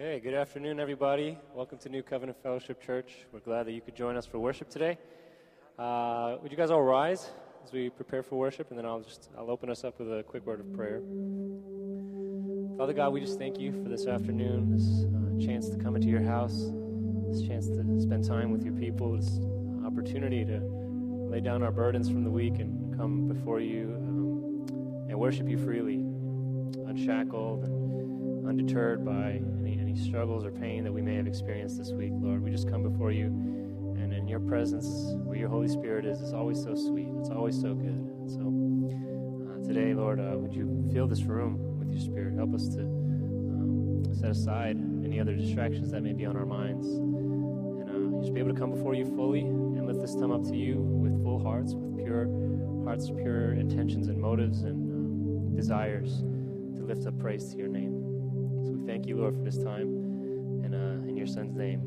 Okay, good afternoon, everybody. Welcome to New Covenant Fellowship Church. We're glad that you could join us for worship today. Uh, would you guys all rise as we prepare for worship, and then I'll just I'll open us up with a quick word of prayer. Father God, we just thank you for this afternoon, this uh, chance to come into your house, this chance to spend time with your people, this opportunity to lay down our burdens from the week and come before you um, and worship you freely, unshackled and undeterred by any, struggles or pain that we may have experienced this week, Lord. We just come before you, and in your presence, where your Holy Spirit is, is always so sweet. It's always so good. So uh, today, Lord, uh, would you fill this room with your Spirit? Help us to um, set aside any other distractions that may be on our minds, and uh, just be able to come before you fully and lift this time up to you with full hearts, with pure hearts, pure intentions and motives and um, desires to lift up praise to your name. Thank you, Lord, for this time. And uh, in your Son's name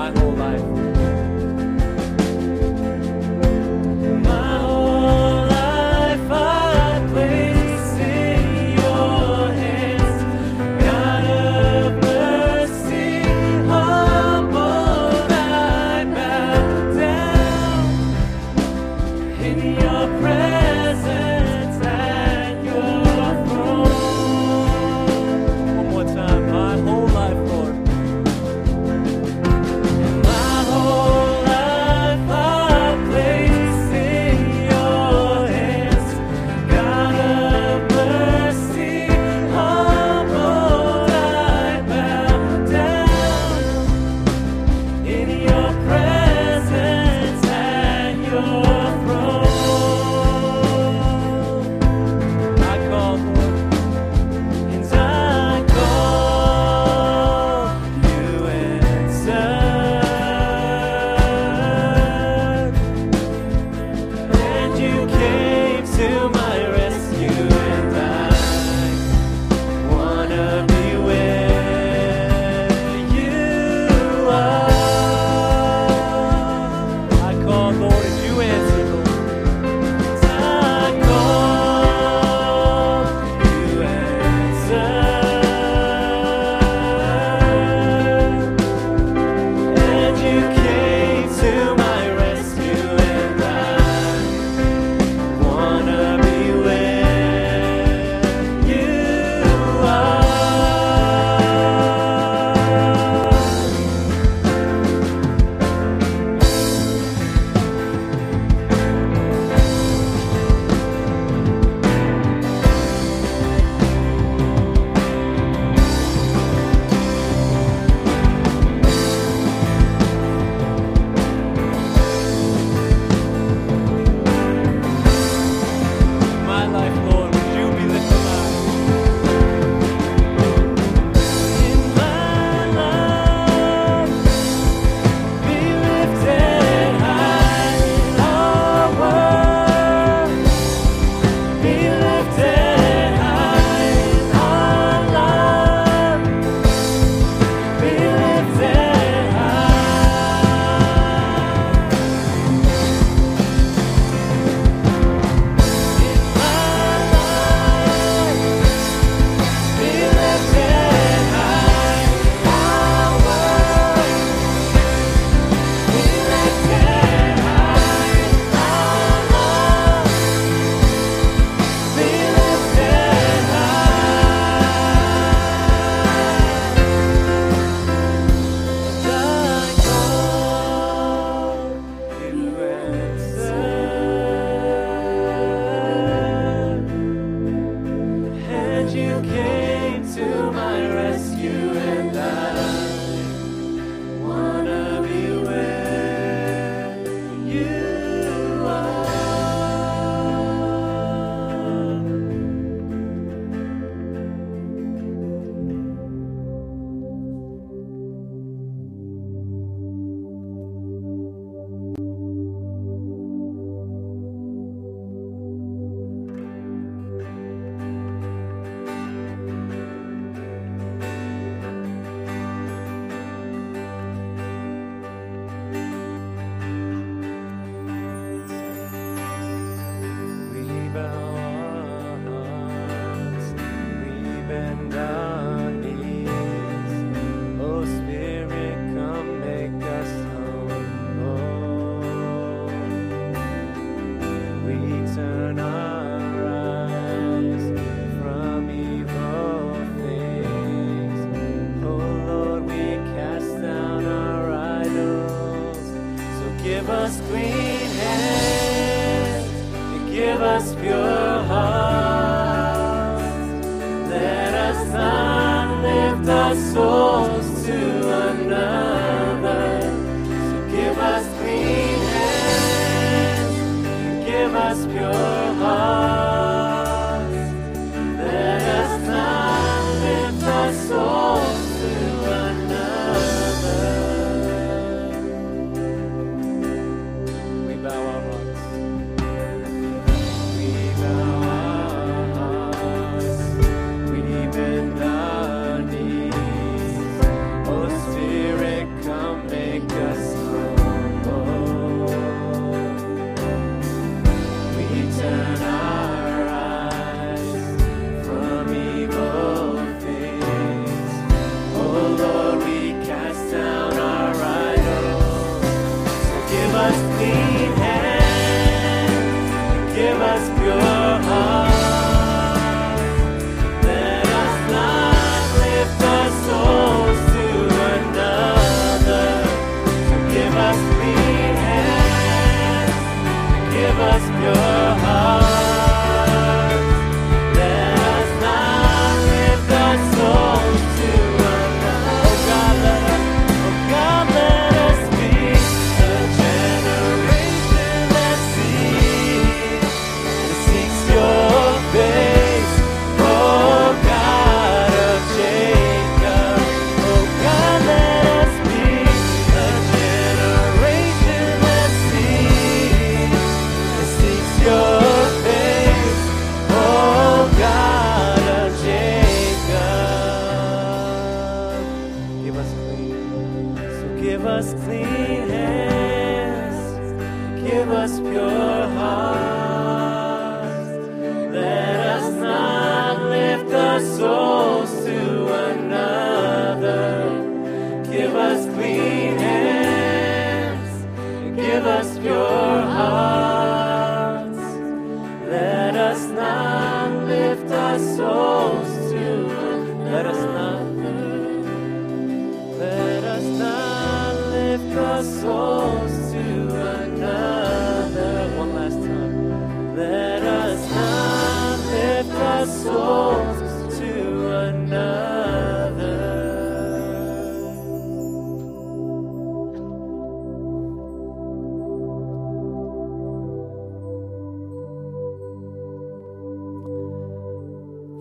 my own.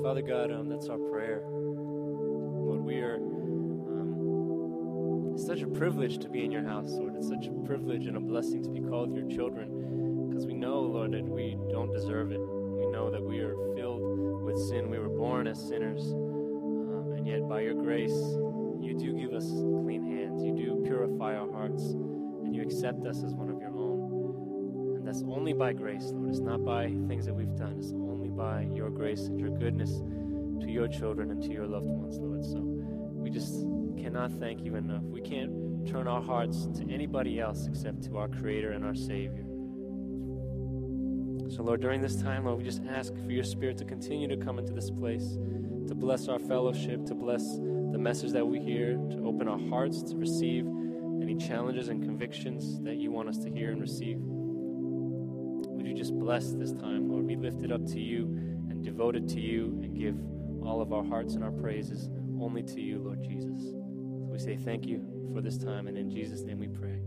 Father God, um, that's our prayer. Lord, we are. Um, it's such a privilege to be in your house, Lord. It's such a privilege and a blessing to be called your children because we know, Lord, that we don't deserve it. We know that we are filled with sin. We were born as sinners. Um, and yet, by your grace, you do give us clean hands. You do purify our hearts. And you accept us as one of your own. And that's only by grace, Lord. It's not by things that we've done. It's by your grace and your goodness to your children and to your loved ones, Lord. So we just cannot thank you enough. We can't turn our hearts to anybody else except to our Creator and our Savior. So, Lord, during this time, Lord, we just ask for your Spirit to continue to come into this place, to bless our fellowship, to bless the message that we hear, to open our hearts to receive any challenges and convictions that you want us to hear and receive. You just bless this time, Lord? We lift it up to you and devote it to you and give all of our hearts and our praises only to you, Lord Jesus. So we say thank you for this time, and in Jesus' name we pray.